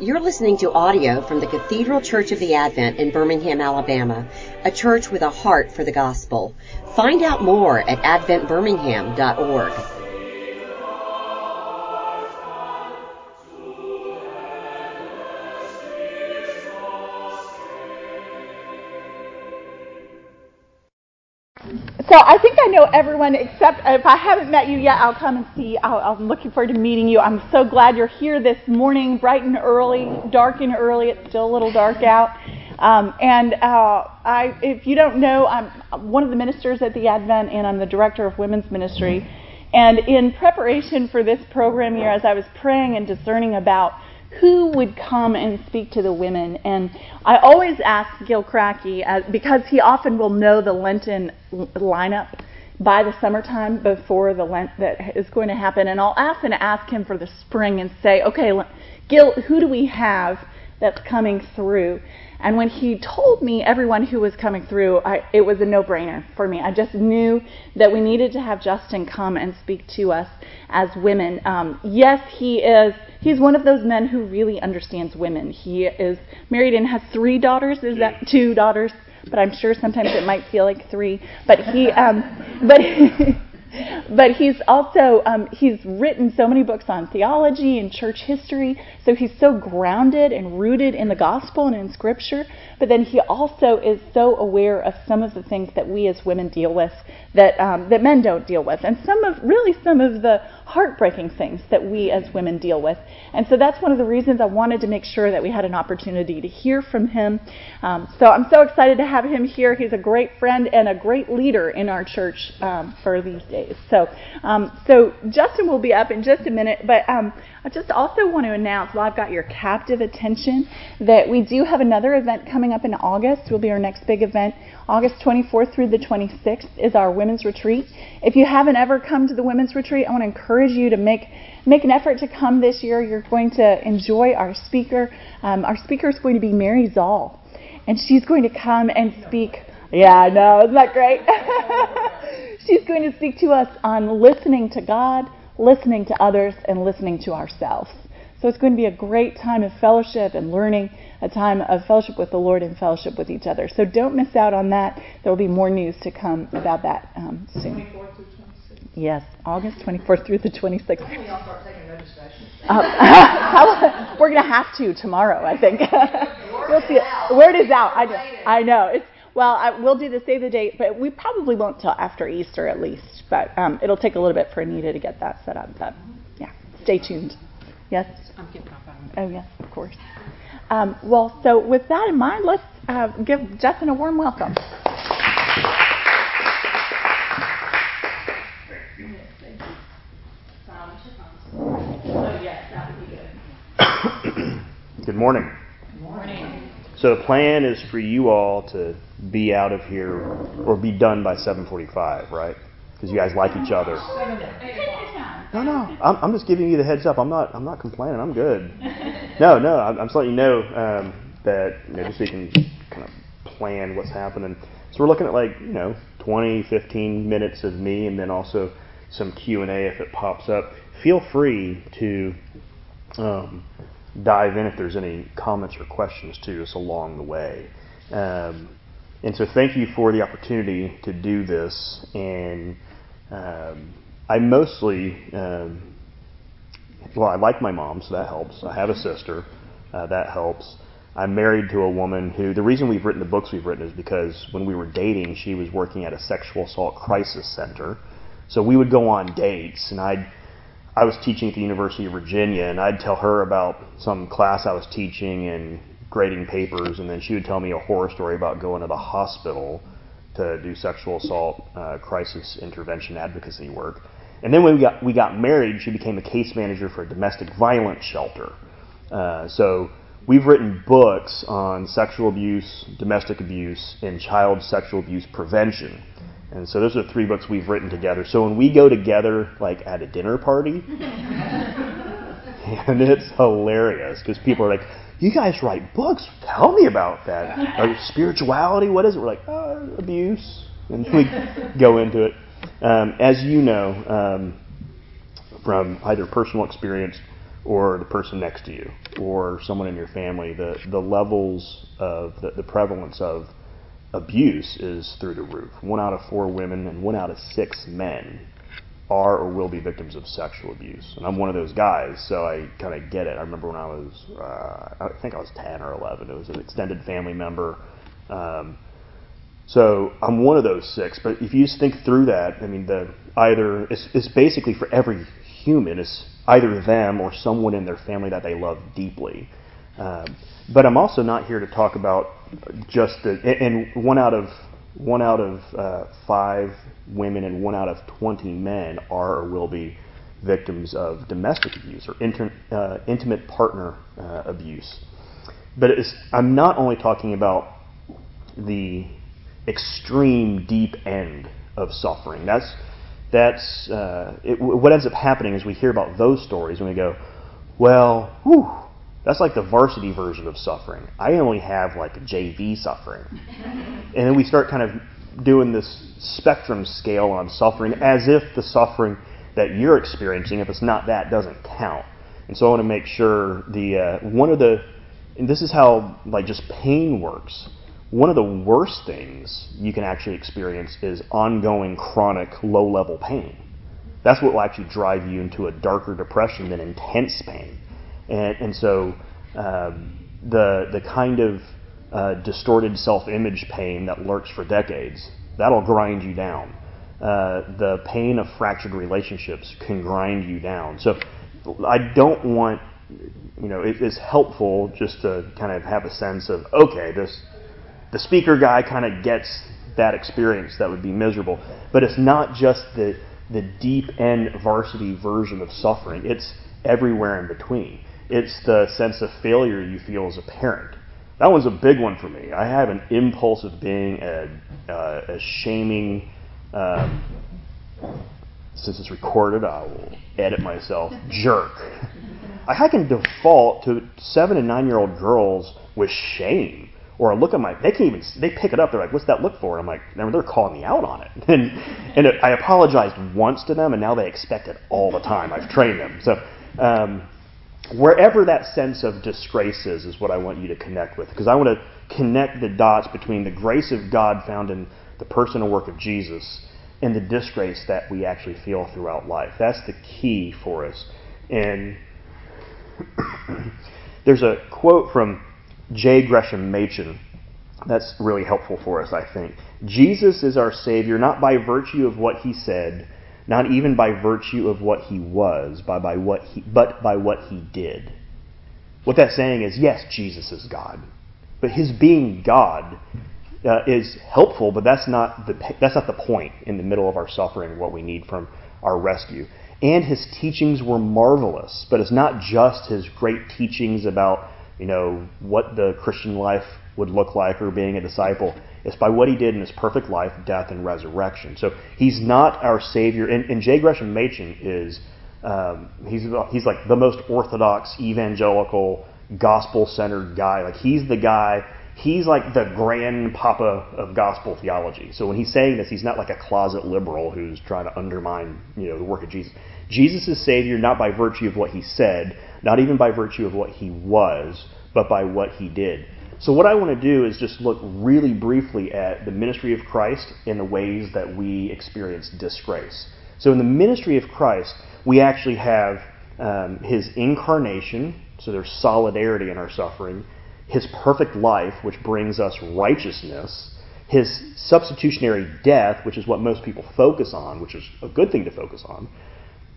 You're listening to audio from the Cathedral Church of the Advent in Birmingham, Alabama, a church with a heart for the gospel. Find out more at adventbirmingham.org. So I think I know everyone except if I haven't met you yet, I'll come and see. i am looking forward to meeting you. I'm so glad you're here this morning, bright and early, dark and early. It's still a little dark out. Um, and uh, I, if you don't know, I'm one of the ministers at the Advent, and I'm the director of women's ministry. And in preparation for this program year, as I was praying and discerning about who would come and speak to the women. And I always ask Gil Cracky, uh, because he often will know the Lenten lineup by the summertime before the Lent that is going to happen. And I'll often ask him for the spring and say, okay, Gil, who do we have that's coming through? And when he told me everyone who was coming through, I, it was a no brainer for me. I just knew that we needed to have Justin come and speak to us as women. Um, yes, he is. He's one of those men who really understands women. He is married and has three daughters. Is that two daughters? But I'm sure sometimes it might feel like three. But he, um, but. but he's also um, he's written so many books on theology and church history so he's so grounded and rooted in the gospel and in scripture. But then he also is so aware of some of the things that we as women deal with that um, that men don't deal with and some of really some of the heartbreaking things that we as women deal with. And so that's one of the reasons i wanted to make sure that we had an opportunity to hear from him. Um, so i'm so excited to have him here. He's a great friend and a great leader in our church um, for these days. Days. So, um, so Justin will be up in just a minute, but um, I just also want to announce while I've got your captive attention that we do have another event coming up in August. Will be our next big event. August 24th through the 26th is our women's retreat. If you haven't ever come to the women's retreat, I want to encourage you to make make an effort to come this year. You're going to enjoy our speaker. Um, our speaker is going to be Mary Zahl, and she's going to come and speak. Yeah, I know. Isn't that great? She's going to speak to us on listening to God, listening to others, and listening to ourselves. So it's going to be a great time of fellowship and learning, a time of fellowship with the Lord and fellowship with each other. So don't miss out on that. There will be more news to come about that um, soon. Yes, August 24th through the 26th. Uh, we're going to have to tomorrow, I think. we'll see. Word is out. I. I know. It's well, I, we'll do the save the date, but we probably won't till after Easter at least. But um, it'll take a little bit for Anita to get that set up. But yeah, stay tuned. Yes. I'm keeping my phone. Oh yes, of course. Um, well, so with that in mind, let's uh, give Justin a warm welcome. Good morning. Good morning. So the plan is for you all to be out of here or be done by 7:45, right? Because you guys like each other. No, no. I'm, I'm just giving you the heads up. I'm not. I'm not complaining. I'm good. No, no. I'm, I'm just letting you know um, that you know, just so you can kind of plan what's happening. So we're looking at like you know 20, 15 minutes of me, and then also some Q and A if it pops up. Feel free to um, dive in if there's any comments or questions to us along the way. Um, and so thank you for the opportunity to do this. And um, I mostly, um, well, I like my mom, so that helps. I have a sister, uh, that helps. I'm married to a woman who, the reason we've written the books we've written is because when we were dating, she was working at a sexual assault crisis center. So we would go on dates, and I'd I was teaching at the University of Virginia, and I'd tell her about some class I was teaching and grading papers, and then she would tell me a horror story about going to the hospital to do sexual assault uh, crisis intervention advocacy work. And then when we got we got married, she became a case manager for a domestic violence shelter. Uh, so we've written books on sexual abuse, domestic abuse, and child sexual abuse prevention. And so those are three books we've written together. So when we go together, like at a dinner party, and it's hilarious because people are like, "You guys write books? Tell me about that. Or spirituality? What is it?" We're like, oh, "Abuse," and we go into it. Um, as you know um, from either personal experience or the person next to you, or someone in your family, the, the levels of the, the prevalence of abuse is through the roof. One out of four women and one out of six men are or will be victims of sexual abuse. And I'm one of those guys, so I kind of get it. I remember when I was, uh, I think I was 10 or 11. It was an extended family member. Um, so I'm one of those six. But if you just think through that, I mean, the either it's, it's basically for every human. It's either them or someone in their family that they love deeply. Um, but I'm also not here to talk about just the and one out of one out of uh, five women and one out of 20 men are or will be victims of domestic abuse or inter, uh, intimate partner uh, abuse. But I'm not only talking about the extreme deep end of suffering. That's that's uh, it, what ends up happening is we hear about those stories and we go, well, whew, that's like the varsity version of suffering. I only have like JV suffering. and then we start kind of doing this spectrum scale on suffering as if the suffering that you're experiencing, if it's not that, doesn't count. And so I want to make sure the uh, one of the and this is how like just pain works. One of the worst things you can actually experience is ongoing chronic low level pain. That's what will actually drive you into a darker depression than intense pain. And, and so um, the, the kind of uh, distorted self image pain that lurks for decades, that'll grind you down. Uh, the pain of fractured relationships can grind you down. So I don't want, you know, it is helpful just to kind of have a sense of, okay, this the speaker guy kind of gets that experience that would be miserable. But it's not just the the deep end varsity version of suffering. It's everywhere in between. It's the sense of failure you feel as a parent. That was a big one for me. I have an impulse of being a, uh, a shaming. Um, since it's recorded, I will edit myself. Jerk. I can default to seven and nine year old girls with shame or I look at my, they can't even, they pick it up. They're like, what's that look for? And I'm like, they're calling me out on it. And, and it, I apologized once to them, and now they expect it all the time. I've trained them. So, um, wherever that sense of disgrace is, is what I want you to connect with. Because I want to connect the dots between the grace of God found in the person and work of Jesus and the disgrace that we actually feel throughout life. That's the key for us. And there's a quote from J. Gresham Machen. That's really helpful for us, I think. Jesus is our Savior not by virtue of what he said, not even by virtue of what he was, by, by what he, but by what he did. What that's saying is, yes, Jesus is God. But his being God uh, is helpful, but that's not, the, that's not the point in the middle of our suffering, what we need from our rescue. And his teachings were marvelous, but it's not just his great teachings about you know, what the Christian life would look like or being a disciple. It's by what he did in his perfect life, death, and resurrection. So he's not our Savior. And, and J. Gresham Machen is, um, he's, he's like the most orthodox, evangelical, gospel centered guy. Like he's the guy, he's like the grandpapa of gospel theology. So when he's saying this, he's not like a closet liberal who's trying to undermine, you know, the work of Jesus. Jesus is Savior not by virtue of what he said, not even by virtue of what he was, but by what he did. So, what I want to do is just look really briefly at the ministry of Christ and the ways that we experience disgrace. So, in the ministry of Christ, we actually have um, his incarnation, so there's solidarity in our suffering, his perfect life, which brings us righteousness, his substitutionary death, which is what most people focus on, which is a good thing to focus on,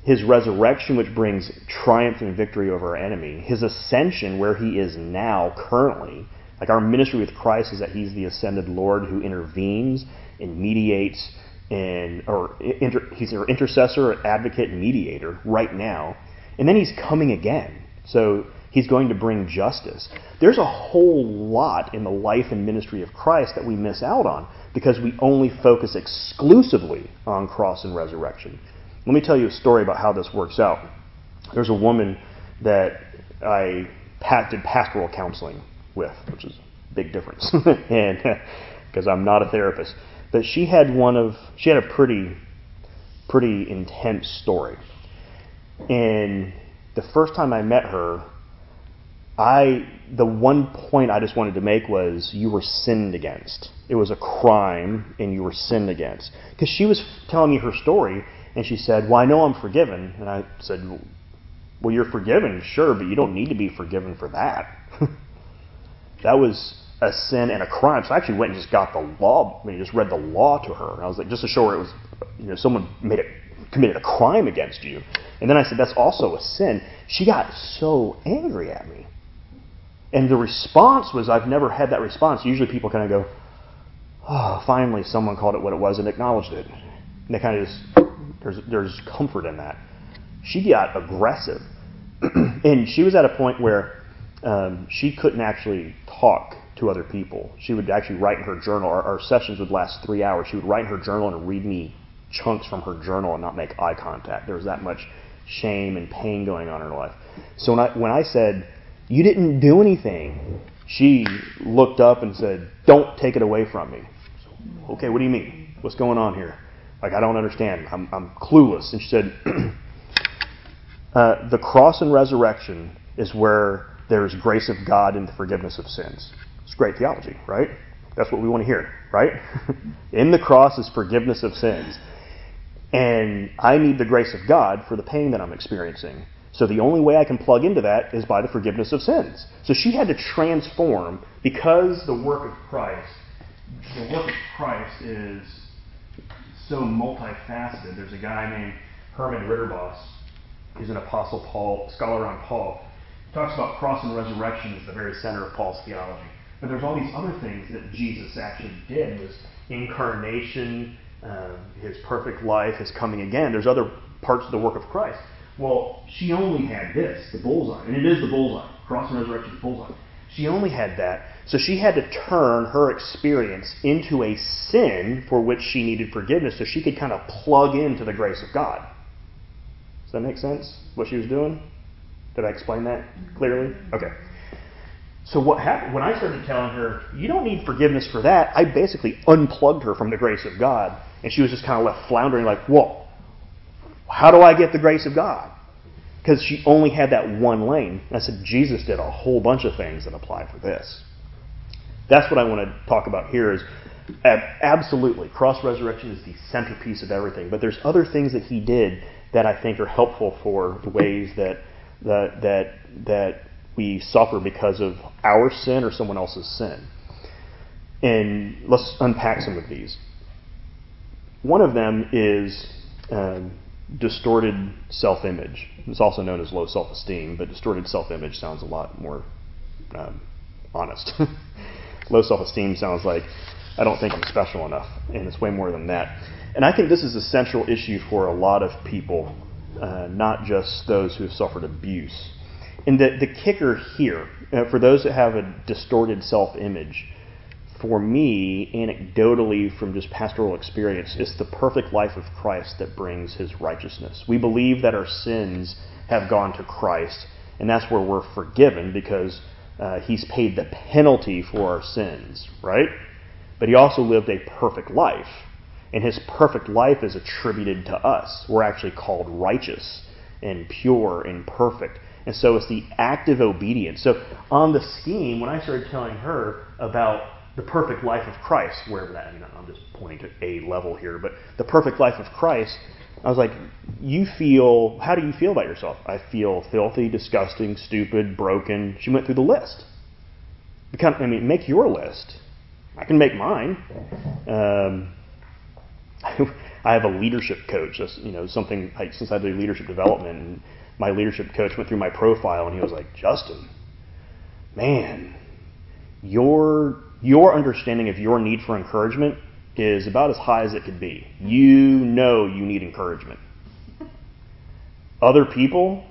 his resurrection, which brings triumph and victory over our enemy, his ascension, where he is now, currently. Like our ministry with Christ is that he's the ascended Lord who intervenes and mediates, and or inter, he's our intercessor, advocate, and mediator right now. And then he's coming again. So he's going to bring justice. There's a whole lot in the life and ministry of Christ that we miss out on because we only focus exclusively on cross and resurrection. Let me tell you a story about how this works out. There's a woman that I did pastoral counseling with, which is a big difference, and uh, because I'm not a therapist. But she had one of she had a pretty pretty intense story, and the first time I met her, I the one point I just wanted to make was you were sinned against. It was a crime and you were sinned against. Because she was telling me her story and she said, "Well, I know I'm forgiven." And I said, "Well, you're forgiven, sure, but you don't need to be forgiven for that." that was a sin and a crime. So I actually went and just got the law. I mean, just read the law to her. And I was like, just to show her it was, you know, someone made it committed a crime against you. And then I said, that's also a sin. She got so angry at me. And the response was, I've never had that response. Usually people kind of go, oh, finally someone called it what it was and acknowledged it. And they kind of just, there's, there's comfort in that. She got aggressive. and she was at a point where um, she couldn't actually talk to other people. She would actually write in her journal. Our, our sessions would last three hours. She would write in her journal and read me chunks from her journal and not make eye contact. There was that much shame and pain going on in her life. So when I, when I said, You didn't do anything, she looked up and said, Don't take it away from me. Okay, what do you mean? What's going on here? Like, I don't understand. I'm, I'm clueless. And she said, uh, The cross and resurrection is where there is grace of God and the forgiveness of sins. It's great theology, right? That's what we want to hear, right? in the cross is forgiveness of sins. And I need the grace of God for the pain that I'm experiencing. So the only way I can plug into that is by the forgiveness of sins. So she had to transform because the work of Christ, the work of Christ is so multifaceted. There's a guy named Herman Ridderbos. He's an apostle Paul scholar on Paul. Talks about cross and resurrection as the very center of Paul's theology. But there's all these other things that Jesus actually did was incarnation, uh, his perfect life, his coming again. There's other parts of the work of Christ. Well, she only had this, the bullseye, and it is the bullseye. Cross and resurrection, bullseye. She only had that, so she had to turn her experience into a sin for which she needed forgiveness, so she could kind of plug into the grace of God. Does that make sense? What she was doing? Did I explain that mm-hmm. clearly? Okay. So what happened when I started telling her, you don't need forgiveness for that, I basically unplugged her from the grace of God. And she was just kind of left floundering like, well, how do I get the grace of God? Because she only had that one lane. And I said, Jesus did a whole bunch of things that apply for this. That's what I want to talk about here is absolutely, cross resurrection is the centerpiece of everything. But there's other things that he did that I think are helpful for the ways that that that that we suffer because of our sin or someone else's sin. And let's unpack some of these. One of them is um, distorted self image. It's also known as low self esteem, but distorted self image sounds a lot more um, honest. low self esteem sounds like I don't think I'm special enough, and it's way more than that. And I think this is a central issue for a lot of people, uh, not just those who have suffered abuse. And the, the kicker here, uh, for those that have a distorted self image, for me, anecdotally from just pastoral experience, it's the perfect life of Christ that brings his righteousness. We believe that our sins have gone to Christ, and that's where we're forgiven because uh, he's paid the penalty for our sins, right? But he also lived a perfect life, and his perfect life is attributed to us. We're actually called righteous and pure and perfect. And so it's the active obedience. So on the scheme, when I started telling her about the perfect life of Christ, wherever that, I mean, I'm just pointing to a level here, but the perfect life of Christ, I was like, you feel, how do you feel about yourself? I feel filthy, disgusting, stupid, broken. She went through the list. Become, I mean, make your list. I can make mine. Um, I have a leadership coach. That's, you know, something I, since I do leadership development, and my leadership coach went through my profile, and he was like, Justin, man, your your understanding of your need for encouragement is about as high as it could be. You know you need encouragement. Other people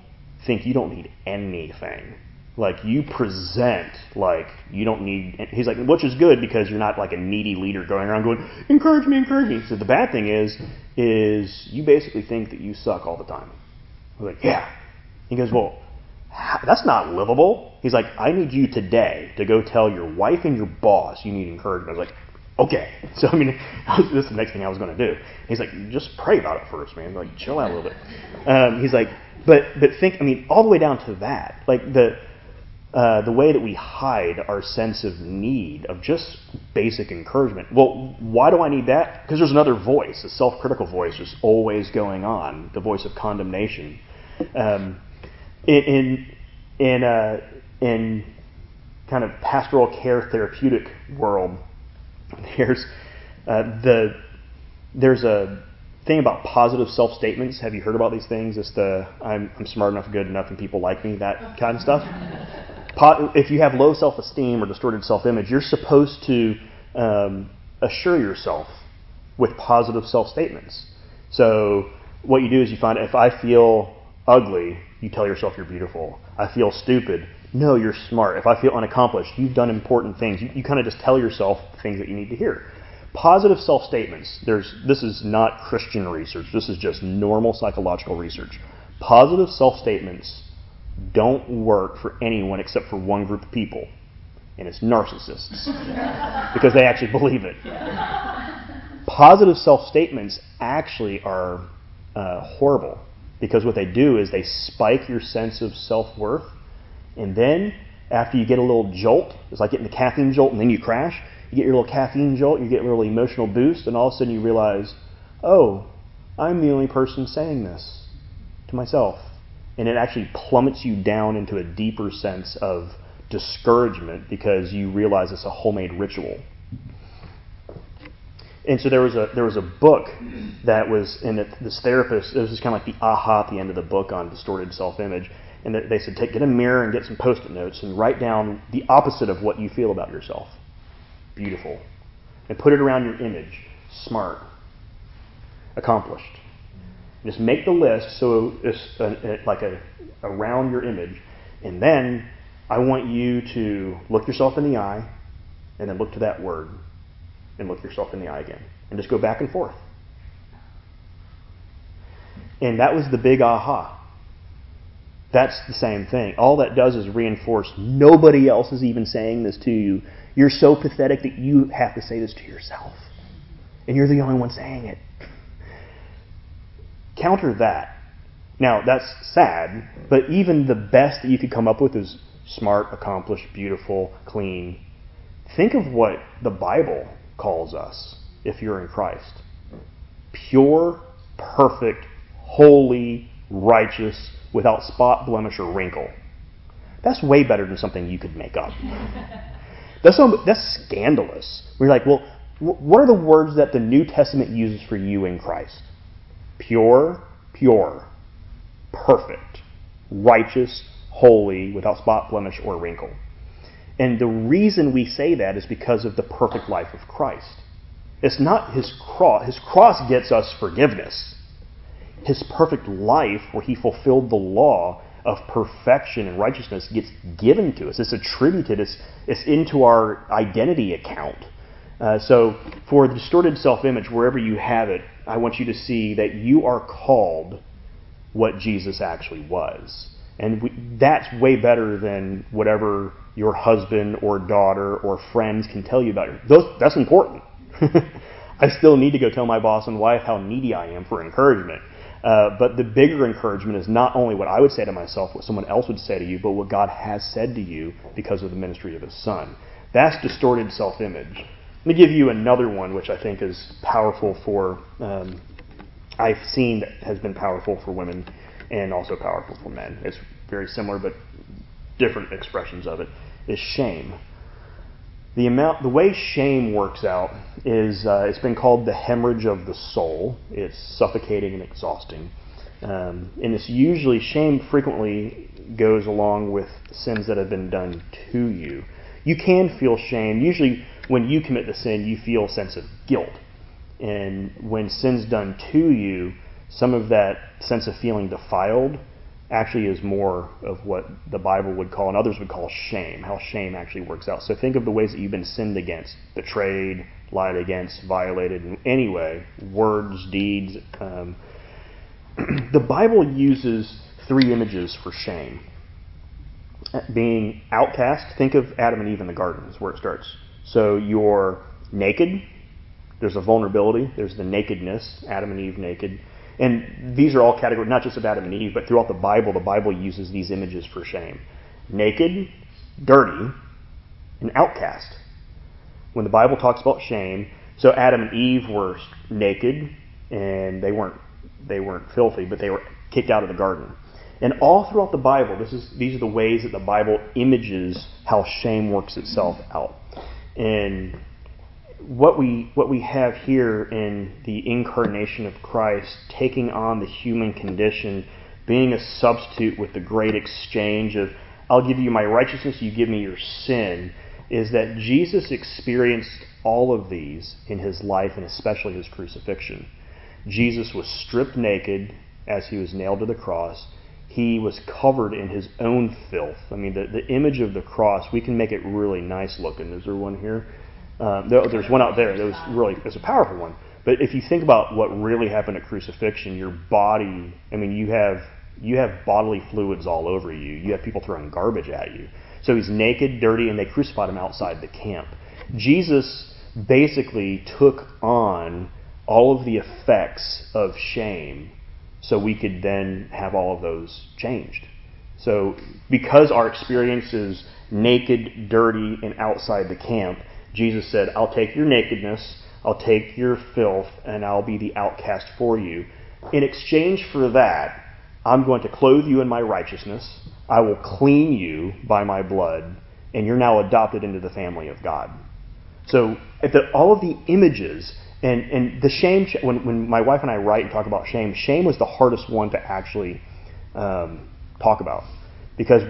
think you don't need anything. Like you present like you don't need. He's like, which is good because you're not like a needy leader going around going, encourage me, encourage me. So the bad thing is, is you basically think that you suck all the time. I'm like, yeah. He goes, well, that's not livable. He's like, I need you today to go tell your wife and your boss you need encouragement. I was like, okay. So, I mean, this is the next thing I was going to do. He's like, just pray about it first, man. Like, chill out a little bit. Um, he's like, but but think, I mean, all the way down to that, like the uh, the way that we hide our sense of need of just basic encouragement. Well, why do I need that? Because there's another voice, a self-critical voice, just always going on, the voice of condemnation. Um, in in uh, in kind of pastoral care therapeutic world, there's uh, the there's a thing about positive self statements. Have you heard about these things? It's the I'm, I'm smart enough, good enough, and people like me, that kind of stuff. If you have low self esteem or distorted self image, you're supposed to um, assure yourself with positive self statements. So, what you do is you find if I feel ugly, you tell yourself you're beautiful. I feel stupid. No, you're smart. If I feel unaccomplished, you've done important things. You, you kind of just tell yourself things that you need to hear. Positive self statements. There's this is not Christian research. This is just normal psychological research. Positive self statements don't work for anyone except for one group of people, and it's narcissists because they actually believe it. Positive self statements actually are uh, horrible because what they do is they spike your sense of self worth, and then after you get a little jolt, it's like getting the caffeine jolt, and then you crash you get your little caffeine jolt, you get a little emotional boost, and all of a sudden you realize, oh, I'm the only person saying this to myself. And it actually plummets you down into a deeper sense of discouragement because you realize it's a homemade ritual. And so there was a there was a book that was in it, this therapist. It was just kind of like the aha at the end of the book on distorted self-image. And they said, take get a mirror and get some post-it notes and write down the opposite of what you feel about yourself beautiful. And put it around your image smart, accomplished. Just make the list so it's a, like a, around your image. And then I want you to look yourself in the eye and then look to that word and look yourself in the eye again. And just go back and forth. And that was the big aha. That's the same thing. All that does is reinforce nobody else is even saying this to you. You're so pathetic that you have to say this to yourself. And you're the only one saying it. Counter that. Now, that's sad, but even the best that you could come up with is smart, accomplished, beautiful, clean. Think of what the Bible calls us if you're in Christ pure, perfect, holy, righteous, without spot, blemish, or wrinkle. That's way better than something you could make up. That's, so, that's scandalous. We're like, well, what are the words that the New Testament uses for you in Christ? Pure, pure, perfect, righteous, holy, without spot, blemish, or wrinkle. And the reason we say that is because of the perfect life of Christ. It's not his cross. His cross gets us forgiveness. His perfect life, where he fulfilled the law, of perfection and righteousness gets given to us. It's attributed, it's, it's into our identity account. Uh, so, for the distorted self image, wherever you have it, I want you to see that you are called what Jesus actually was. And we, that's way better than whatever your husband or daughter or friends can tell you about you. Those, that's important. I still need to go tell my boss and wife how needy I am for encouragement. Uh, but the bigger encouragement is not only what I would say to myself, what someone else would say to you, but what God has said to you because of the ministry of His Son. That's distorted self image. Let me give you another one, which I think is powerful for, um, I've seen that has been powerful for women and also powerful for men. It's very similar, but different expressions of it, is shame the amount, the way shame works out is uh, it's been called the hemorrhage of the soul. It's suffocating and exhausting, um, and it's usually shame frequently goes along with sins that have been done to you. You can feel shame. Usually, when you commit the sin, you feel a sense of guilt, and when sin's done to you, some of that sense of feeling defiled actually is more of what the Bible would call and others would call shame, how shame actually works out. So think of the ways that you've been sinned against, betrayed, lied against, violated in any way, words, deeds. Um, the Bible uses three images for shame. Being outcast, think of Adam and Eve in the garden, is where it starts. So you're naked, there's a vulnerability, there's the nakedness, Adam and Eve naked. And these are all categories, not just of Adam and Eve, but throughout the Bible, the Bible uses these images for shame. Naked, dirty, and outcast. When the Bible talks about shame, so Adam and Eve were naked and they weren't they weren't filthy, but they were kicked out of the garden. And all throughout the Bible, this is these are the ways that the Bible images how shame works itself out. And what we what we have here in the incarnation of Christ taking on the human condition, being a substitute with the great exchange of I'll give you my righteousness, you give me your sin, is that Jesus experienced all of these in his life and especially his crucifixion. Jesus was stripped naked as he was nailed to the cross. He was covered in his own filth. I mean, the, the image of the cross, we can make it really nice looking. Is there one here? Uh, there's one out there that was really, it's a powerful one. But if you think about what really happened at crucifixion, your body, I mean, you have you have bodily fluids all over you. You have people throwing garbage at you. So he's naked, dirty, and they crucified him outside the camp. Jesus basically took on all of the effects of shame so we could then have all of those changed. So, because our experience is naked, dirty, and outside the camp, Jesus said, I'll take your nakedness, I'll take your filth, and I'll be the outcast for you. In exchange for that, I'm going to clothe you in my righteousness, I will clean you by my blood, and you're now adopted into the family of God. So, the, all of the images and, and the shame, when, when my wife and I write and talk about shame, shame was the hardest one to actually um, talk about because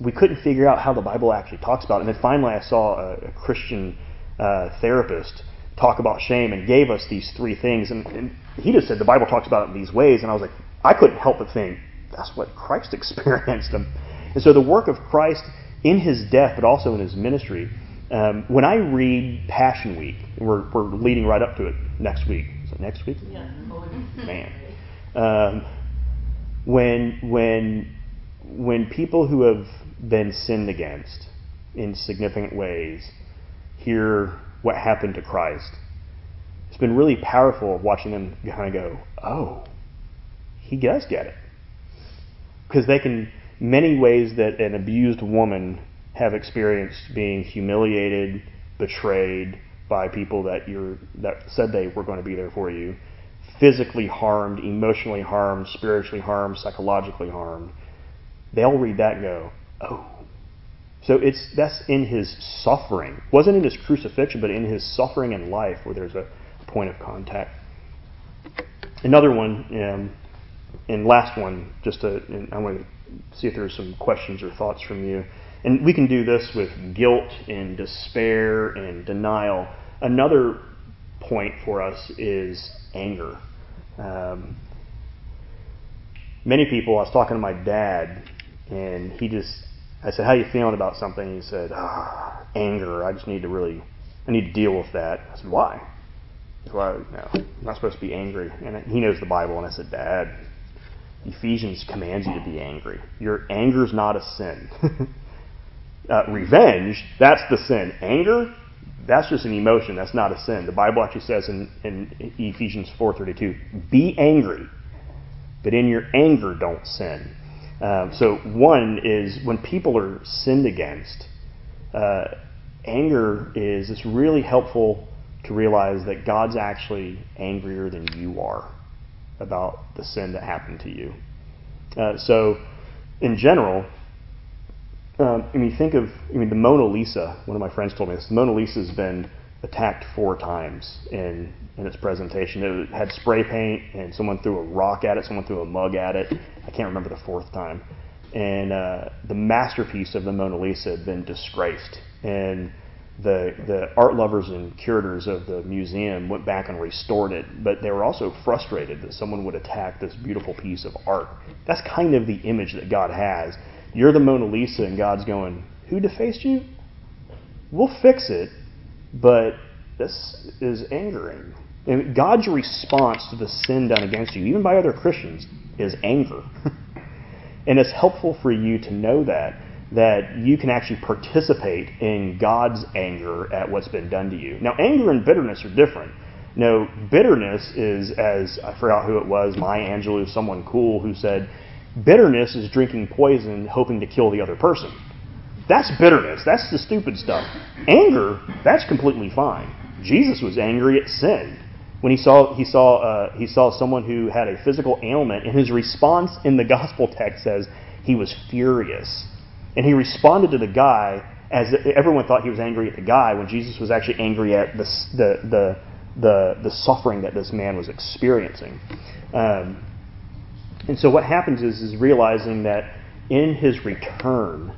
we couldn't figure out how the Bible actually talks about it. And then finally, I saw a, a Christian uh, therapist talk about shame and gave us these three things. And, and he just said the Bible talks about it in these ways. And I was like, I couldn't help but think, that's what Christ experienced. And, and so the work of Christ in his death, but also in his ministry, um, when I read Passion Week, we're, we're leading right up to it next week. Is it next week? Yeah. Man. Um, when, when, when people who have been sinned against in significant ways hear what happened to Christ, it's been really powerful watching them kind of go, oh, he does get it. Because they can, many ways that an abused woman have experienced being humiliated, betrayed by people that you that said they were going to be there for you, physically harmed, emotionally harmed, spiritually harmed, psychologically harmed. They'll read that and go, "Oh." So it's that's in his suffering. Wasn't in his crucifixion, but in his suffering and life where there's a point of contact. Another one, um, and last one, just to, I want to see if there's some questions or thoughts from you. And we can do this with guilt and despair and denial. Another point for us is anger. Um, many people, I was talking to my dad, and he just, I said, How you feeling about something? He said, ah, Anger. I just need to really, I need to deal with that. I said, Why? He said, well, no, I'm not supposed to be angry. And he knows the Bible, and I said, Dad, Ephesians commands you to be angry. Your anger is not a sin. Uh, revenge, that's the sin. Anger, that's just an emotion. That's not a sin. The Bible actually says in, in Ephesians 4:32, "Be angry, but in your anger don't sin." Um, so one is when people are sinned against, uh, anger is it's really helpful to realize that God's actually angrier than you are about the sin that happened to you. Uh, so, in general, um, I mean, think of, I mean, the Mona Lisa, one of my friends told me this. The Mona Lisa has been attacked four times in, in its presentation. It had spray paint, and someone threw a rock at it, someone threw a mug at it. I can't remember the fourth time. And uh, the masterpiece of the Mona Lisa had been disgraced. And the, the art lovers and curators of the museum went back and restored it, but they were also frustrated that someone would attack this beautiful piece of art. That's kind of the image that God has you're the Mona Lisa, and God's going, Who defaced you? We'll fix it, but this is angering. And God's response to the sin done against you, even by other Christians, is anger. and it's helpful for you to know that, that you can actually participate in God's anger at what's been done to you. Now, anger and bitterness are different. No, bitterness is, as I forgot who it was, Maya Angelou, someone cool, who said, bitterness is drinking poison hoping to kill the other person. That's bitterness. That's the stupid stuff. Anger, that's completely fine. Jesus was angry at sin when he saw he saw uh, he saw someone who had a physical ailment, and his response in the gospel text says he was furious, and he responded to the guy as everyone thought he was angry at the guy when Jesus was actually angry at the the the the, the suffering that this man was experiencing. Um, and so what happens is is realizing that in his return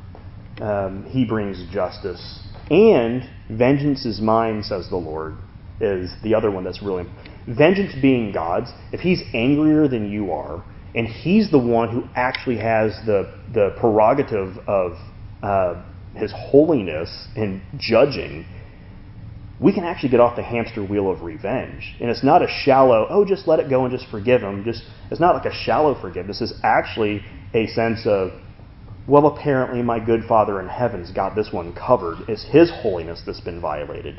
um, he brings justice and vengeance is mine, says the Lord is the other one that's really vengeance being God's. If He's angrier than you are, and He's the one who actually has the the prerogative of uh, His holiness in judging, we can actually get off the hamster wheel of revenge. And it's not a shallow, oh, just let it go and just forgive him. Just it's not like a shallow forgiveness. It's actually a sense of, well, apparently my good Father in heaven's got this one covered. It's His holiness that's been violated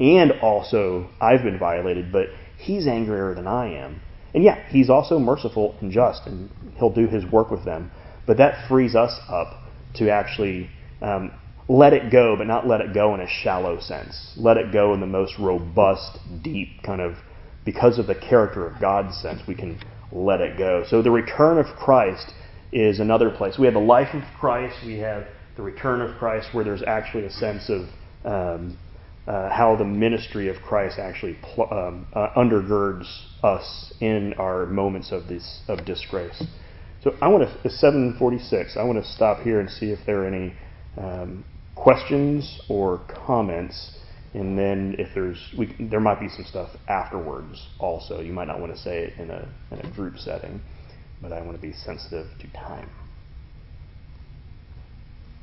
and also I've been violated, but he's angrier than I am. And yeah, he's also merciful and just, and he'll do his work with them. But that frees us up to actually um, let it go, but not let it go in a shallow sense. Let it go in the most robust, deep kind of, because of the character of God's sense, we can let it go. So the return of Christ is another place. We have the life of Christ, we have the return of Christ, where there's actually a sense of um, uh, how the ministry of Christ actually pl- um, uh, undergirds us in our moments of this of disgrace. So I want to 746. I want to stop here and see if there are any um, questions or comments, and then if there's we, there might be some stuff afterwards also. You might not want to say it in a in a group setting, but I want to be sensitive to time.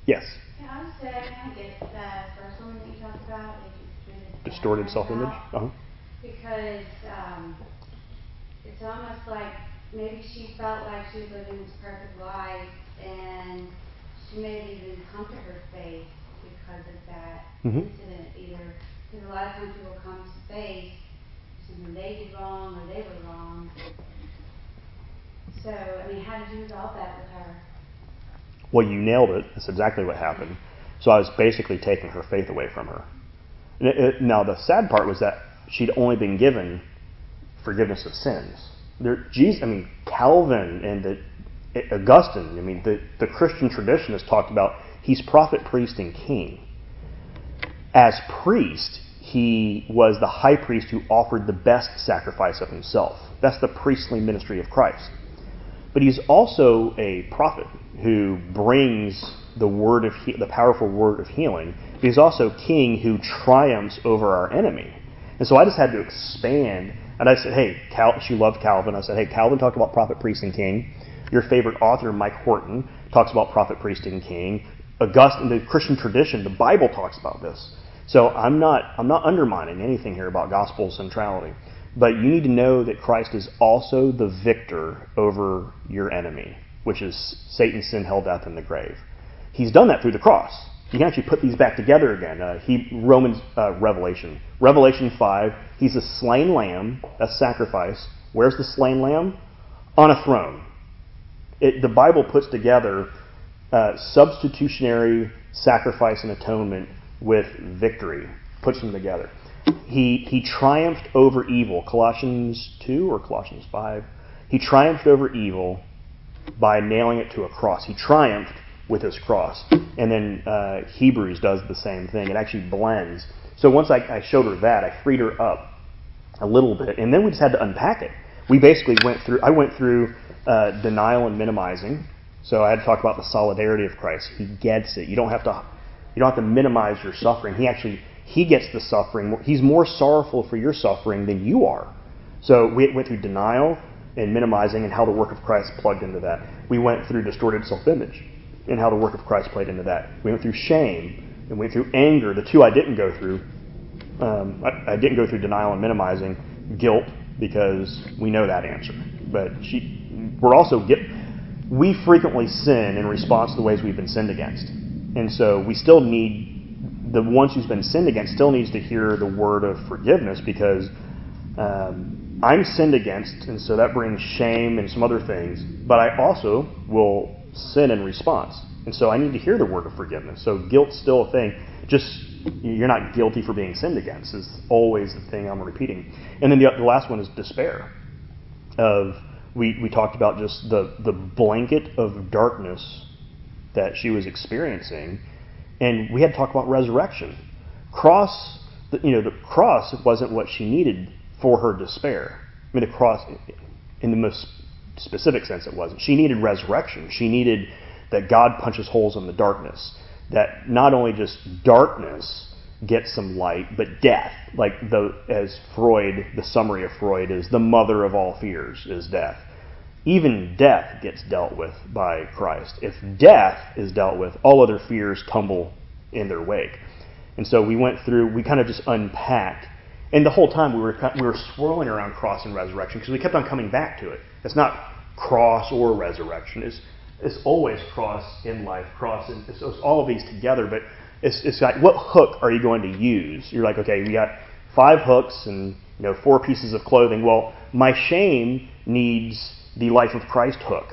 Yes. Can I say I get the first one that you talked about? distorted self-image. Uh-huh. Because um, it's almost like maybe she felt like she was living this perfect life, and she may have even come to her faith because of that mm-hmm. incident. Either because a lot of times people come to faith when they did wrong or they were wrong. So, I mean, how did you resolve that with her? Well, you nailed it. That's exactly what happened. So I was basically taking her faith away from her. Now, the sad part was that she'd only been given forgiveness of sins. There, Jesus, I mean, Calvin and the, Augustine, I mean, the, the Christian tradition has talked about he's prophet, priest, and king. As priest, he was the high priest who offered the best sacrifice of himself. That's the priestly ministry of Christ. But he's also a prophet who brings the word of he- the powerful word of healing. But he's also king who triumphs over our enemy. And so I just had to expand. And I said, hey, Cal- she loved Calvin. I said, hey, Calvin talked about prophet, priest, and king. Your favorite author, Mike Horton, talks about prophet, priest, and king. Augustine, the Christian tradition, the Bible talks about this. So I'm not I'm not undermining anything here about gospel centrality. But you need to know that Christ is also the victor over your enemy, which is Satan, sin, hell, death, and the grave. He's done that through the cross. You can actually put these back together again. Uh, he Romans uh, Revelation Revelation five. He's a slain lamb. That's sacrifice. Where's the slain lamb? On a throne. It, the Bible puts together uh, substitutionary sacrifice and atonement with victory. Puts them together. He he triumphed over evil. Colossians two or Colossians five. He triumphed over evil by nailing it to a cross. He triumphed with his cross. And then uh, Hebrews does the same thing. It actually blends. So once I, I, showed her that, I freed her up a little bit, and then we just had to unpack it. We basically went through. I went through uh, denial and minimizing. So I had to talk about the solidarity of Christ. He gets it. You don't have to. You don't have to minimize your suffering. He actually he gets the suffering. He's more sorrowful for your suffering than you are. So we went through denial and minimizing and how the work of Christ plugged into that. We went through distorted self-image and how the work of Christ played into that. We went through shame and we went through anger. The two I didn't go through, um, I, I, didn't go through denial and minimizing guilt because we know that answer. But she, we're also get, we frequently sin in response to the ways we've been sinned against, and so we still need the ones who's been sinned against still needs to hear the word of forgiveness because um, I'm sinned against, and so that brings shame and some other things. But I also will sin in response, and so I need to hear the word of forgiveness. So guilt's still a thing. Just you're not guilty for being sinned against is always the thing I'm repeating. And then the, the last one is despair. Of we we talked about just the the blanket of darkness that she was experiencing, and we had to talk about resurrection. Cross, you know, the cross wasn't what she needed for her despair. I mean, the cross, in the most specific sense, it wasn't. She needed resurrection. She needed that God punches holes in the darkness. That not only just darkness gets some light, but death, like the as Freud, the summary of Freud is the mother of all fears is death. Even death gets dealt with by Christ. If death is dealt with, all other fears tumble in their wake. And so we went through, we kind of just unpacked and the whole time we were we were swirling around cross and resurrection because we kept on coming back to it. It's not cross or resurrection. It's it's always cross in life, cross and it's, it's all of these together. But it's it's like what hook are you going to use? You're like, okay, we got five hooks and you know four pieces of clothing. Well, my shame needs the life of Christ hook.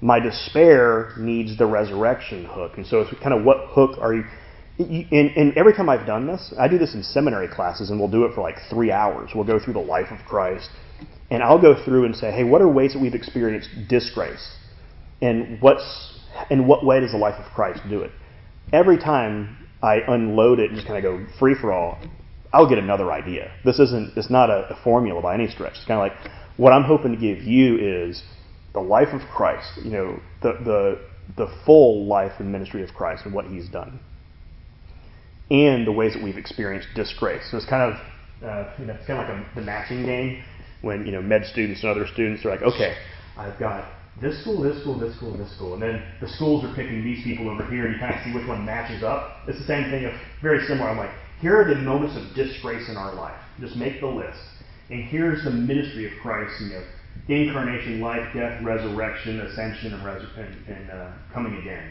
My despair needs the resurrection hook. And so it's kind of what hook are you and, and, every time I've done this, I do this in seminary classes, and we'll do it for like three hours. We'll go through the life of Christ, and I'll go through and say, hey, what are ways that we've experienced disgrace, and what's in what way does the life of Christ do it? Every time I unload it and just kind of go free for all, I'll get another idea. This isn't it's not a, a formula by any stretch. It's kind of like what I'm hoping to give you is the life of Christ. You know, the the the full life and ministry of Christ and what He's done and the ways that we've experienced disgrace. So it's kind of, uh, you know, it's kind of like a, the matching game when, you know, med students and other students are like, okay, I've got this school, this school, this school, this school. And then the schools are picking these people over here, and you kind of see which one matches up. It's the same thing, of very similar. I'm like, here are the moments of disgrace in our life. Just make the list. And here's the ministry of Christ, you know, incarnation, life, death, resurrection, ascension, and, and, and uh, coming again.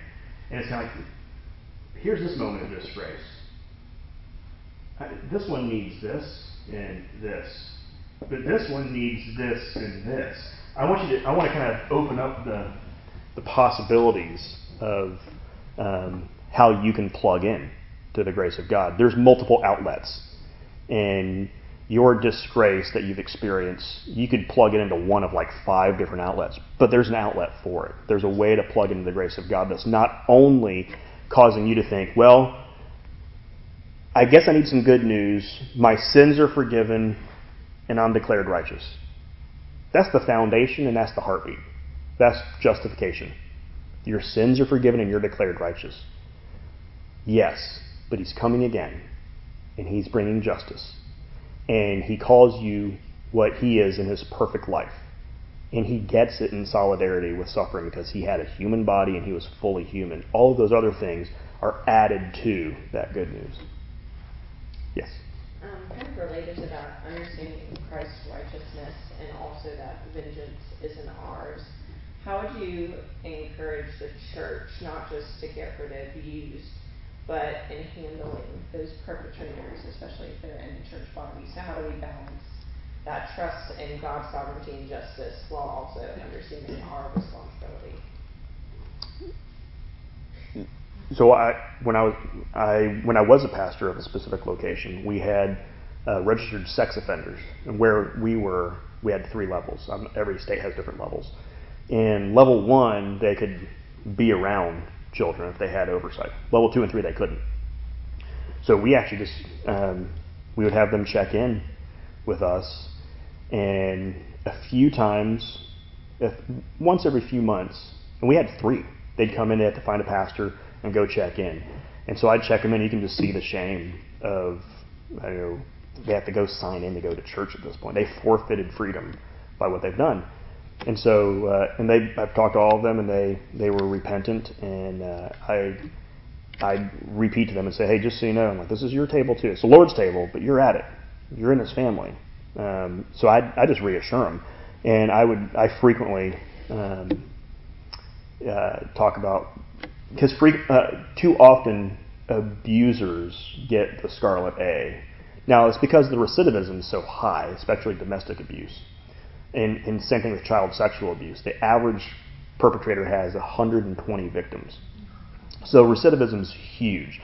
And it's kind of like, here's this moment of disgrace this one needs this and this, but this one needs this and this. I want you to, I want to kind of open up the, the possibilities of um, how you can plug in to the grace of God. There's multiple outlets, and your disgrace that you've experienced, you could plug it into one of like five different outlets, but there's an outlet for it. There's a way to plug into the grace of God that's not only causing you to think, well, I guess I need some good news. My sins are forgiven, and I'm declared righteous. That's the foundation, and that's the heartbeat. That's justification. Your sins are forgiven, and you're declared righteous. Yes, but He's coming again, and He's bringing justice. And He calls you what He is in His perfect life. And He gets it in solidarity with suffering because He had a human body and He was fully human. All of those other things are added to that good news. Yes. Um, kind of related to that, understanding Christ's righteousness and also that vengeance isn't ours. How would you encourage the church not just to get rid of abuse, but in handling those perpetrators, especially if they're in the church body? So how do we balance that trust in God's sovereignty and justice while also understanding our responsibility? so I when I was I when I was a pastor of a specific location, we had uh, registered sex offenders, and where we were, we had three levels. Um, every state has different levels. In level one, they could be around children if they had oversight. Level two and three, they couldn't. So we actually just um, we would have them check in with us, and a few times, if, once every few months, and we had three. They'd come in, they had to find a pastor and go check in. And so I'd check them in. You can just see the shame of, I know, they have to go sign in to go to church at this point. They forfeited freedom by what they've done. And so, uh, and they, I've talked to all of them, and they, they were repentant. And uh, I, I repeat to them and say, hey, just so you know, I'm like, this is your table too. It's the Lord's table, but you're at it. You're in His family. Um, so I, I just reassure them, and I would, I frequently um, uh, talk about because uh, too often abusers get the scarlet A. Now, it's because the recidivism is so high, especially domestic abuse. And, and same thing with child sexual abuse. The average perpetrator has 120 victims. So recidivism is huge.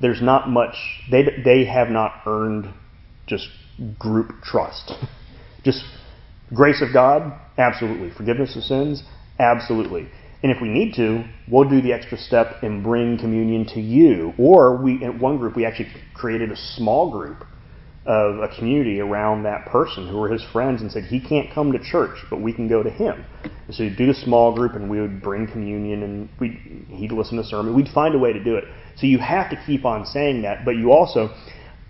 There's not much, they, they have not earned just group trust. just grace of God, absolutely. Forgiveness of sins, absolutely. And if we need to, we'll do the extra step and bring communion to you. Or we, in one group, we actually created a small group of a community around that person who were his friends and said he can't come to church, but we can go to him. And so we'd do the small group and we would bring communion and we he'd listen to sermon. We'd find a way to do it. So you have to keep on saying that, but you also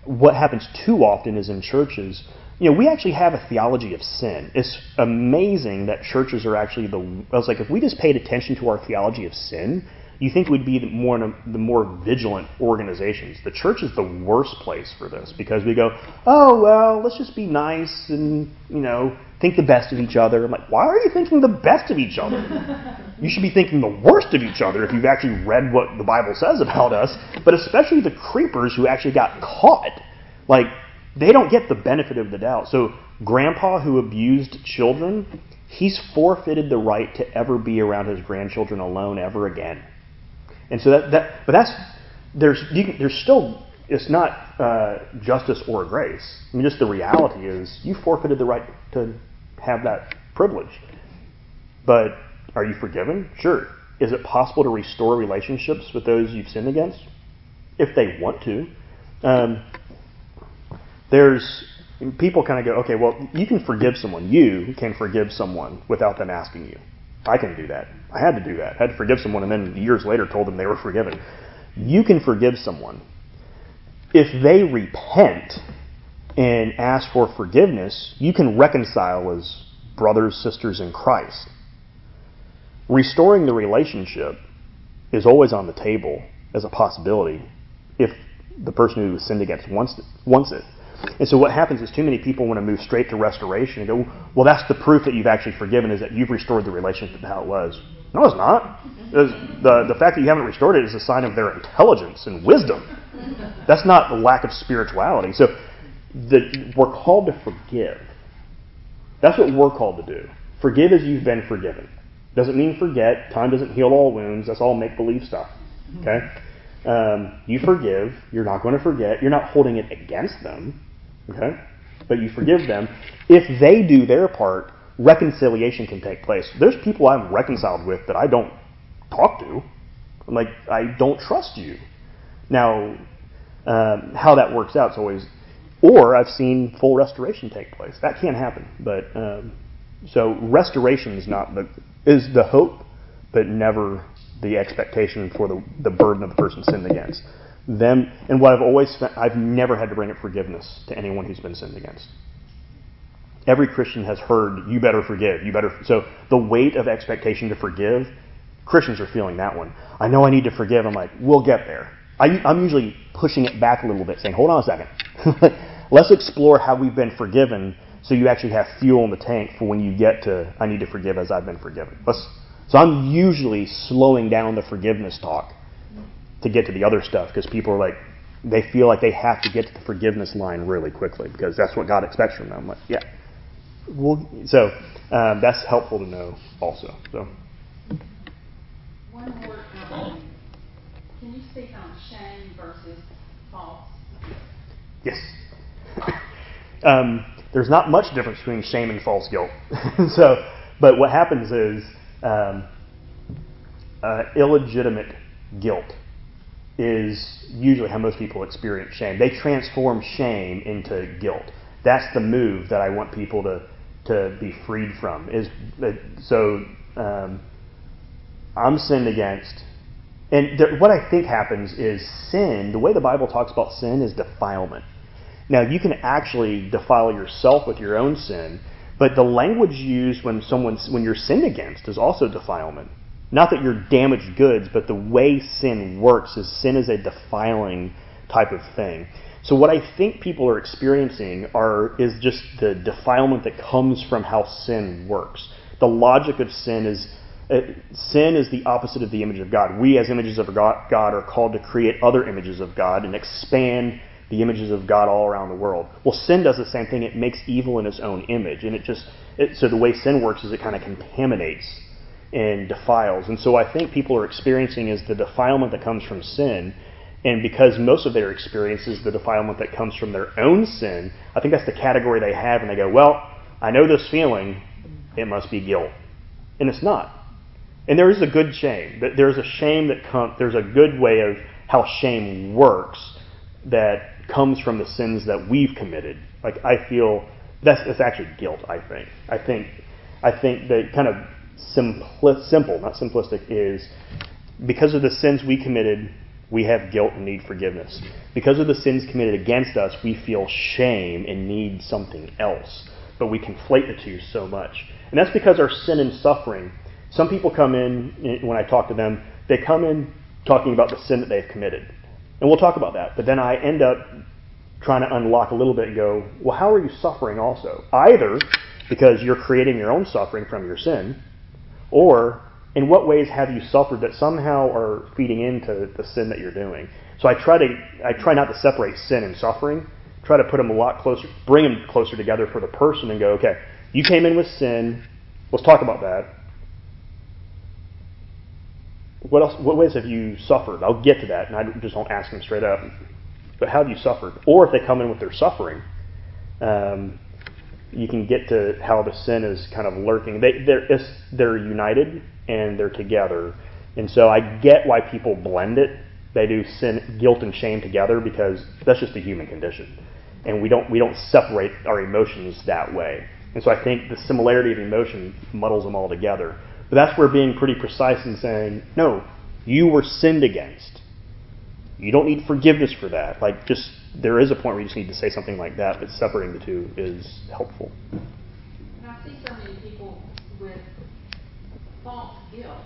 what happens too often is in churches, you know, we actually have a theology of sin. It's amazing that churches are actually the. I was like, if we just paid attention to our theology of sin, you think we'd be the more the more vigilant organizations. The church is the worst place for this because we go, oh well, let's just be nice and you know think the best of each other. I'm like, why are you thinking the best of each other? you should be thinking the worst of each other if you've actually read what the Bible says about us. But especially the creepers who actually got caught, like they don't get the benefit of the doubt. So grandpa who abused children, he's forfeited the right to ever be around his grandchildren alone ever again. And so that, that but that's there's can, there's still it's not uh, justice or grace. I mean, just the reality is you forfeited the right to have that privilege. But are you forgiven? Sure. Is it possible to restore relationships with those you've sinned against? If they want to. Um, there's people kind of go, okay, well, you can forgive someone. You can forgive someone without them asking you. I can do that. I had to do that. I had to forgive someone and then years later told them they were forgiven. You can forgive someone. If they repent and ask for forgiveness, you can reconcile as brothers, sisters in Christ. Restoring the relationship is always on the table as a possibility if the person who sinned against wants, wants it. And so what happens is too many people want to move straight to restoration and go, well, that's the proof that you've actually forgiven is that you've restored the relationship to how it was. No, it's not. It's the, the fact that you haven't restored it is a sign of their intelligence and wisdom. That's not the lack of spirituality. So the, we're called to forgive. That's what we're called to do. Forgive as you've been forgiven. Doesn't mean forget. Time doesn't heal all wounds. That's all make believe stuff. Okay? Um, you forgive. You're not going to forget. You're not holding it against them. Okay? But you forgive them. If they do their part, reconciliation can take place. There's people I'm reconciled with that I don't talk to. I'm like, I don't trust you. Now, um, how that works out is always, or I've seen full restoration take place. That can happen, but um, so restoration is not the is the hope, but never the expectation for the the burden of the person sinned against them. And what I've always I've never had to bring up forgiveness to anyone who's been sinned against. Every Christian has heard, you better forgive, you better. So the weight of expectation to forgive, Christians are feeling that one. I know I need to forgive. I'm like, we'll get there. I, am usually pushing it back a little bit, saying, hold on a second. Let's explore how we've been forgiven so you actually have fuel in the tank for when you get to, I need to forgive as I've been forgiven. Let's, so I'm usually slowing down the forgiveness talk to get to the other stuff because people are like, they feel like they have to get to the forgiveness line really quickly because that's what God expects from them. I'm like, yeah. Well, so um, that's helpful to know also. So. One more. Um, can you speak on shame versus false? Yes. um, there's not much difference between shame and false guilt. so, but what happens is um, uh, illegitimate guilt is usually how most people experience shame. They transform shame into guilt. That's the move that I want people to to be freed from. Is so um, I'm sinned against, and what I think happens is sin. The way the Bible talks about sin is defilement. Now you can actually defile yourself with your own sin, but the language used when someone's when you're sinned against is also defilement. Not that you're damaged goods, but the way sin works is sin is a defiling type of thing. So what I think people are experiencing are is just the defilement that comes from how sin works. The logic of sin is uh, sin is the opposite of the image of God. We as images of God are called to create other images of God and expand the images of God all around the world. Well, sin does the same thing. It makes evil in its own image, and it just it, so the way sin works is it kind of contaminates and defiles. And so I think people are experiencing is the defilement that comes from sin. And because most of their experience is the defilement that comes from their own sin, I think that's the category they have, and they go, "Well, I know this feeling. It must be guilt," and it's not. And there is a good shame. There's a shame that comes. There's a good way of how shame works that comes from the sins that we've committed. Like I feel that's, that's actually guilt. I think. I think. I think that kind of simpli- simple, not simplistic, is because of the sins we committed, we have guilt and need forgiveness. Because of the sins committed against us, we feel shame and need something else. But we conflate the two so much. And that's because our sin and suffering, some people come in, eh, when I talk to them, they come in talking about the sin that they've committed. And we'll talk about that. But then I end up trying to unlock a little bit and go, well, how are you suffering also? Either because you're creating your own suffering from your sin, or in what ways have you suffered that somehow are feeding into the sin that you're doing? So I try to I try not to separate sin and suffering. Try to put them a lot closer, bring them closer together for the person, and go, okay, you came in with sin. Let's talk about that. What else? What ways have you suffered? I'll get to that, and I just don't ask them straight up. But how have you suffered? Or if they come in with their suffering, um, you can get to how the sin is kind of lurking. They, they're, they're united and they're together. And so I get why people blend it. They do sin, guilt, and shame together because that's just the human condition. And we don't, we don't separate our emotions that way. And so I think the similarity of emotion muddles them all together. But that's where being pretty precise and saying, no, you were sinned against. You don't need forgiveness for that. Like, just there is a point where you just need to say something like that, but separating the two is helpful. And I see so many people with false guilt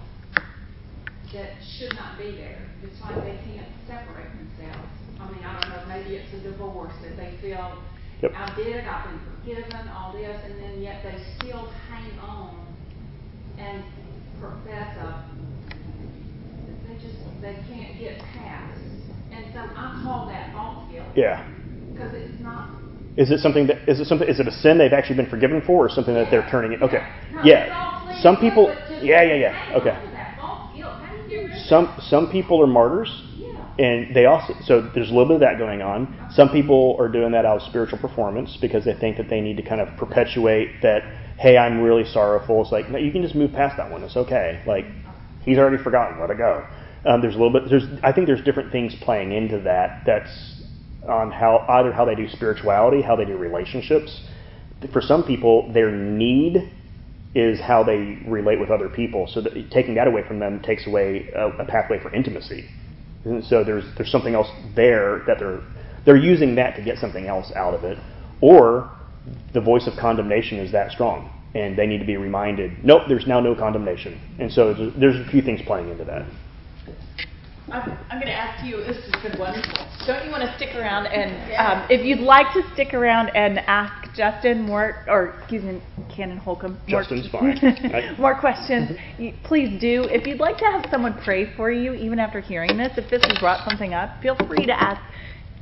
that should not be there. It's like they can't separate themselves. I mean, I don't know, maybe it's a divorce that they feel yep. I did, it, I've been forgiven, all this, and then yet they still hang on and profess a they just they can't get past and so I call that false guilt. Yeah. Because it's not. Is it something that is it something? Is it a sin they've actually been forgiven for, or something that they're turning it? Okay. No, yeah. Some people. Yeah, yeah, yeah. Okay. Some some people are martyrs, and they also so there's a little bit of that going on. Some people are doing that out of spiritual performance because they think that they need to kind of perpetuate that. Hey, I'm really sorrowful. It's like no, you can just move past that one. It's okay. Like he's already forgotten. Let it go. Um, there's a little bit. There's I think there's different things playing into that. That's on how either how they do spirituality, how they do relationships. For some people, their need is how they relate with other people. So that taking that away from them takes away a, a pathway for intimacy. And so there's there's something else there that they're they're using that to get something else out of it, or the voice of condemnation is that strong, and they need to be reminded, nope, there's now no condemnation. And so there's, there's a few things playing into that. I'm, I'm going to ask you. This has been wonderful. Don't you want to stick around and, um, if you'd like to stick around and ask Justin more, or excuse me, Canon Holcomb, more, Justin's fine. more questions, please do. If you'd like to have someone pray for you, even after hearing this, if this has brought something up, feel free to ask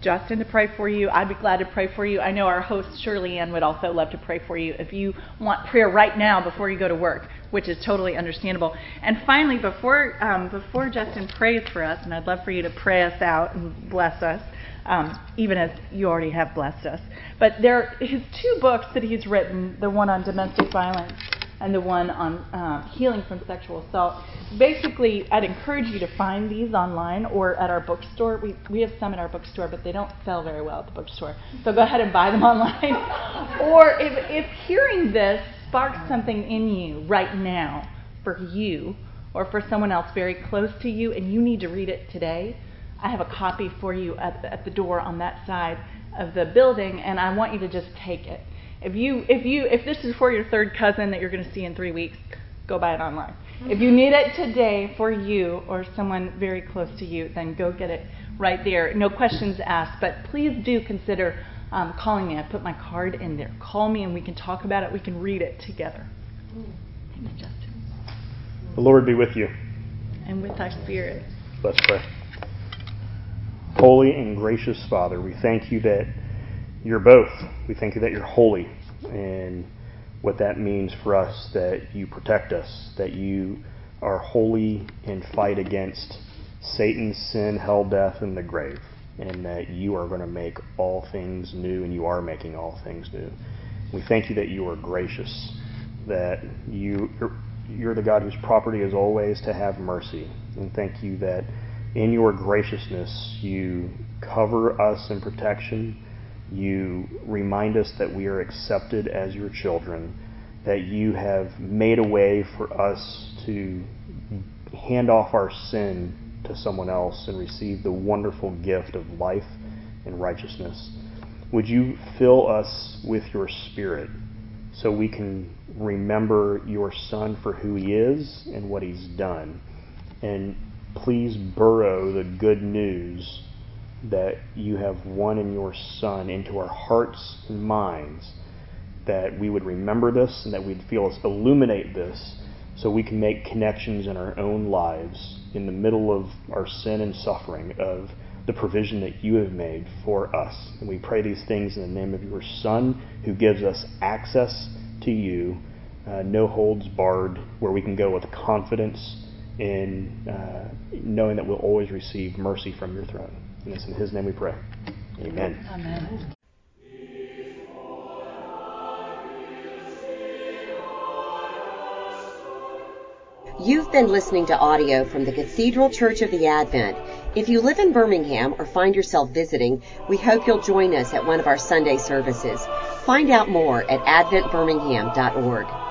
Justin to pray for you. I'd be glad to pray for you. I know our host Shirley Ann would also love to pray for you if you want prayer right now before you go to work, which is totally understandable. And finally, before um, before Justin prays for us, and I'd love for you to pray us out and bless us, um, even as you already have blessed us. But there, his two books that he's written, the one on domestic violence and the one on um, healing from sexual assault. Basically, I'd encourage you to find these online or at our bookstore. We, we have some at our bookstore, but they don't sell very well at the bookstore. So go ahead and buy them online. or if, if hearing this sparks something in you right now for you or for someone else very close to you and you need to read it today, I have a copy for you at the, at the door on that side of the building, and I want you to just take it. If you if you if this is for your third cousin that you're going to see in three weeks, go buy it online. If you need it today for you or someone very close to you, then go get it right there. No questions asked, but please do consider um, calling me. I put my card in there. Call me and we can talk about it. We can read it together. Thank you, Justin. The Lord be with you. And with our spirit. Let's pray. Holy and gracious Father, we thank you that you're both. We thank you that you're holy and what that means for us that you protect us, that you are holy and fight against Satan's sin, hell, death, and the grave, and that you are going to make all things new, and you are making all things new. We thank you that you are gracious, that you you're, you're the God whose property is always to have mercy, and thank you that in your graciousness you cover us in protection. You remind us that we are accepted as your children, that you have made a way for us to hand off our sin to someone else and receive the wonderful gift of life and righteousness. Would you fill us with your spirit so we can remember your Son for who he is and what he's done? And please burrow the good news that you have won in your Son into our hearts and minds, that we would remember this and that we'd feel us illuminate this so we can make connections in our own lives in the middle of our sin and suffering of the provision that you have made for us. And we pray these things in the name of your Son, who gives us access to you, uh, no holds barred, where we can go with confidence in uh, knowing that we'll always receive mercy from your throne. And it's in his name we pray. Amen. Amen. You've been listening to audio from the Cathedral Church of the Advent. If you live in Birmingham or find yourself visiting, we hope you'll join us at one of our Sunday services. Find out more at adventbirmingham.org.